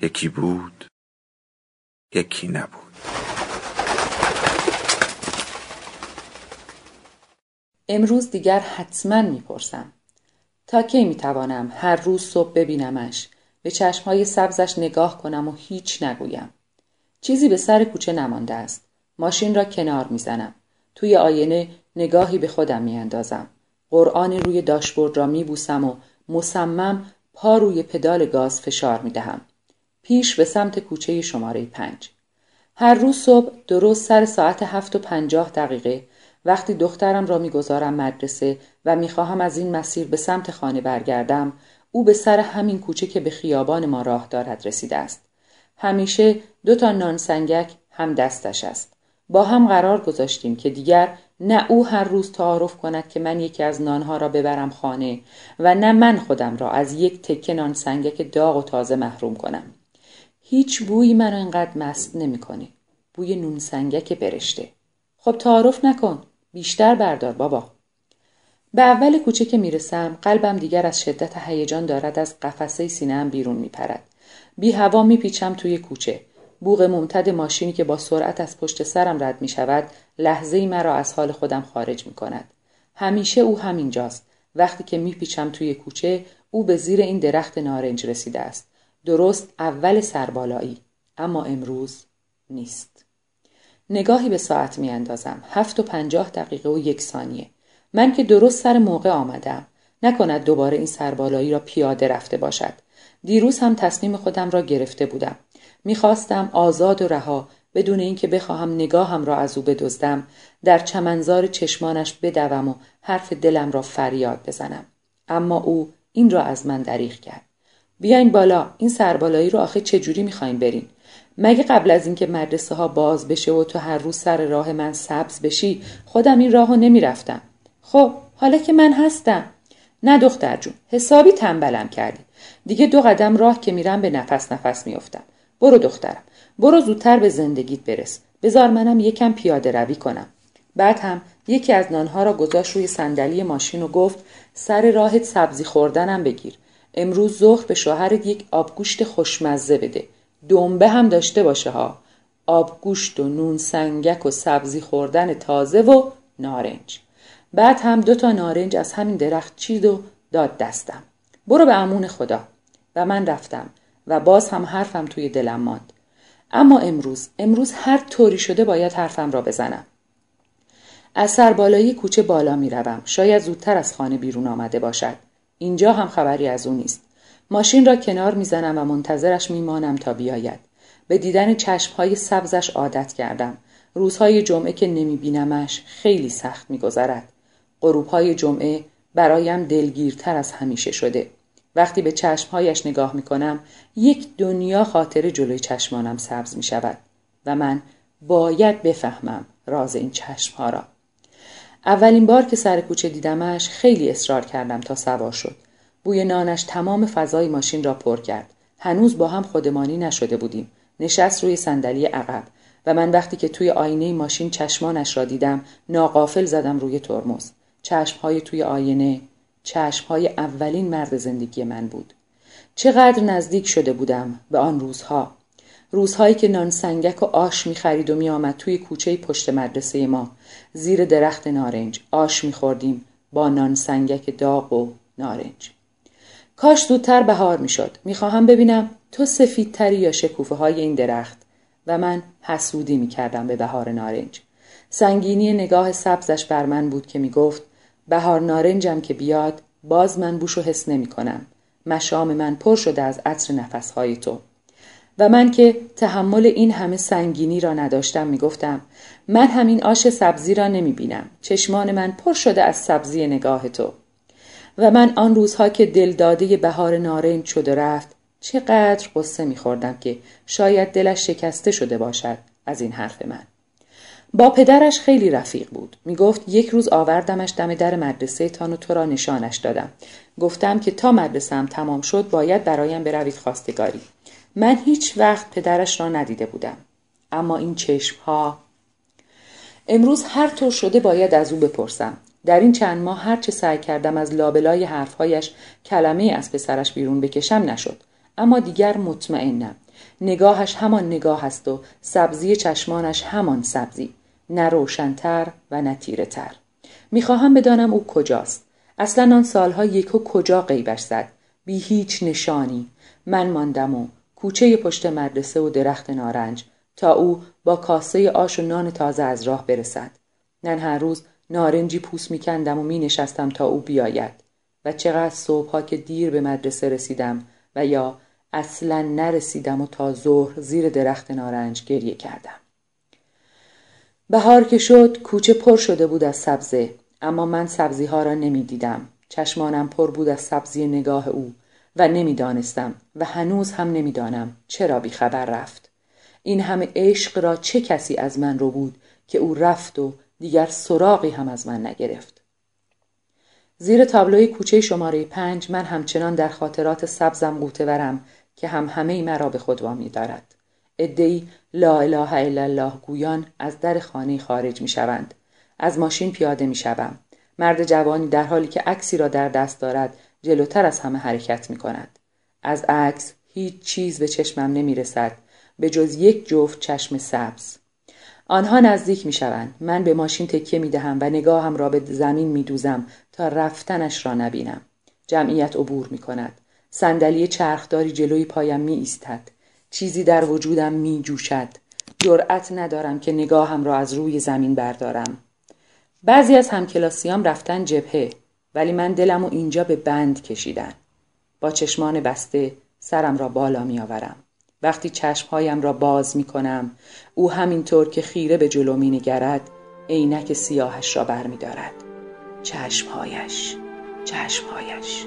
یکی بود یکی نبود. امروز دیگر حتما می‌پرسم تا کی می‌توانم هر روز صبح ببینمش به چشمهای سبزش نگاه کنم و هیچ نگویم؟ چیزی به سر کوچه نمانده است. ماشین را کنار می‌زنم. توی آینه نگاهی به خودم میاندازم. قرآنی روی داشبورد را میبوسم و مصمم پا روی پدال گاز فشار می‌دهم. پیش به سمت کوچه شماره پنج. هر روز صبح درست سر ساعت هفت و پنجاه دقیقه وقتی دخترم را می‌گذارم مدرسه و می‌خواهم از این مسیر به سمت خانه برگردم او به سر همین کوچه که به خیابان ما راه دارد رسیده است. همیشه دو تا نان سنگک هم دستش است. با هم قرار گذاشتیم که دیگر نه او هر روز تعارف کند که من یکی از نانها را ببرم خانه و نه من خودم را از یک تکه نان سنگک داغ و تازه محروم کنم. هیچ بویی منو انقدر مست نمی‌کنه بوی نون سنگک برشته خب تعارف نکن بیشتر بردار بابا به اول کوچه که می‌رسم قلبم دیگر از شدت هیجان دارد از قفسه سینهام بیرون میپرد بی هوا میپیچم توی کوچه بوغ ممتد ماشینی که با سرعت از پشت سرم رد می شود لحظه ای مرا از حال خودم خارج می کند. همیشه او همینجاست. وقتی که میپیچم توی کوچه او به زیر این درخت نارنج رسیده است. درست اول سربالایی اما امروز نیست. نگاهی به ساعت می اندازم هفت و پنجاه دقیقه و یک ثانیه. من که درست سر موقع آمدم نکند دوباره این سربالایی را پیاده رفته باشد. دیروز هم تصمیم خودم را گرفته بودم. می‌خواستم آزاد و رها بدون اینکه بخواهم نگاهم را از او بدزدم در چمنزار چشمانش بدوم و حرف دلم را فریاد بزنم. اما او این را از من دریغ کرد. بیاین بالا این سربالایی رو آخه چجوری می‌خواین برین؟ مگه قبل از اینکه مدرسه ها باز بشه و تو هر روز سر راه من سبز بشی خودم این راهو نمی‌رفتم؟ خب حالا که من هستم. نه دختر جون حسابی تنبلم کردی. دیگه دو قدم راه که میرم به نفس نفس میافتم. برو دخترم برو زودتر به زندگیت برس. بزار منم یکم پیاده روی کنم. بعد هم یکی از نانها را گذاشت روی صندلی ماشین و گفت سر راهت سبزی خوردنم بگیر. امروز ظهر به شوهرت یک آبگوشت خوشمزه بده. دنبه هم داشته باشه ها. آبگوشت و نون سنگک و سبزی خوردن تازه و نارنج. بعد هم دو تا نارنج از همین درخت چید و داد دستم. برو به امون خدا. و من رفتم. و باز هم حرفم توی دلم ماند. اما امروز امروز هر طوری شده باید حرفم را بزنم. از سربالایی کوچه بالا می روم. شاید زودتر از خانه بیرون آمده باشد. اینجا هم خبری از او نیست. ماشین را کنار می‌زنم و منتظرش میمانم تا بیاید. به دیدن چشمهای سبزش عادت کردم. روزهای جمعه که نمیبینمش خیلی سخت میگذرد. غروبهای جمعه برایم دلگیرتر از همیشه شده. وقتی به چشمهایش نگاه می‌کنم یک دنیا خاطر جلوی چشمانم سبز می شود و من باید بفهمم راز این چشمها را. اولین بار که سر کوچه دیدمش خیلی اصرار کردم تا سوار شد. بوی نانش تمام فضای ماشین را پر کرد. هنوز با هم خودمانی نشده بودیم. نشست روی صندلی عقب و من وقتی که توی آینه ماشین چشمانش را دیدم ناقافل زدم روی ترمز. چشمهای توی آینه چشمهای اولین مرد زندگی من بود. چقدر نزدیک شده بودم به آن روزها روزهایی که نان سنگک و آش می خرید و می آمد توی کوچه پشت مدرسه ما. زیر درخت نارنج. آش می خوردیم با نان سنگک داغ و نارنج. کاش زودتر بهار می شد می خواهم ببینم تو سفیدتری یا شکوفه های این درخت. و من حسودی می کردم به بهار نارنج. سنگینی نگاه سبزش بر من بود که می گفت بهار نارنجم که بیاد باز من بوش و حس نمی کنم مشام من پر شده از عطر نفسهای تو. و من که تحمل این همه سنگینی را نداشتم می‌گفتم من همین آش سبزی را نمی بینم چشمان من پر شده از سبزی نگاه تو. و من آن روزها که دلداده بهار نارنج شده رفت چقدر قصه میخوردم که شاید دلش شکسته شده باشد از این حرف من. با پدرش خیلی رفیق بود. می‌گفت یک روز آوردمش دم در مدرسه تان و تو را نشانش دادم. گفتم که تا مدرسم تمام شد باید برایم بروید خواستگاری. من هیچ وقت پدرش را ندیده بودم. اما این چشم ها امروز هر طور شده باید از او بپرسم. در این چند ماه هر چه سعی کردم از لابلای حرفهایش کلمه از پسرش بیرون بکشم نشد. اما دیگر مطمئنم. نگاهش همان نگاه است و سبزی چشمانش همان سبزی. نه روشنتر و نه تیره تر می‌خواهم بدانم او کجاست. اصلا آن سالها یکو کجا غیبش زد. بی هیچ نشانی. من ماندم و کوچه پشت مدرسه و درخت نارنج تا او با کاسه آش و نان تازه از راه برسد. من هر روز نارنجی پوست میکندم و می نشستم تا او بیاید و چقدر صبحها که دیر به مدرسه رسیدم و یا اصلا نرسیدم و تا ظهر زیر درخت نارنج گریه کردم. بهار که شد کوچه پر شده بود از سبزه اما من سبزی ها را نمی دیدم. چشمانم پر بود از سبزی نگاه او. و نمی‌دانستم و هنوز هم نمی‌دانم چرا بیخبر رفت این همه عشق را چه کسی از من رو بود که او رفت و دیگر سراغی هم از من نگرفت زیر تابلوی کوچه شماره پنج من همچنان در خاطرات سبزم قوتورم که هم همه مرا به خود وامی دارد ادهی لا اله الا الله گویان از در خانه خارج می شوند. از ماشین پیاده می شوم. مرد جوانی در حالی که عکسی را در دست دارد جلوتر از همه حرکت می کند. از عکس هیچ چیز به چشمم نمی رسد به جز یک جفت چشم سبز. آنها نزدیک می شوند. من به ماشین تکیه می دهم و نگاهم را به زمین می دوزم تا رفتنش را نبینم. جمعیت عبور می کند. صندلی چرخداری جلوی پایم می ایستد. چیزی در وجودم می جوشد. جرأت ندارم که نگاهم را از روی زمین بردارم. بعضی از همکلاسیام رفتن جبهه ولی من دلم و اینجا به بند کشیدن. با چشمان بسته سرم را بالا می آورم. وقتی چشمهایم را باز می کنم او همینطور که خیره به جلو می نگرد عینک سیاهش را بر می دارد. چشمهایش چشمهایش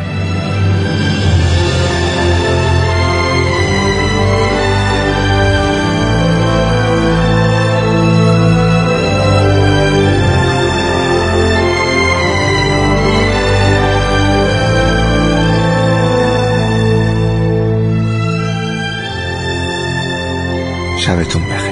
شبتون بخیر.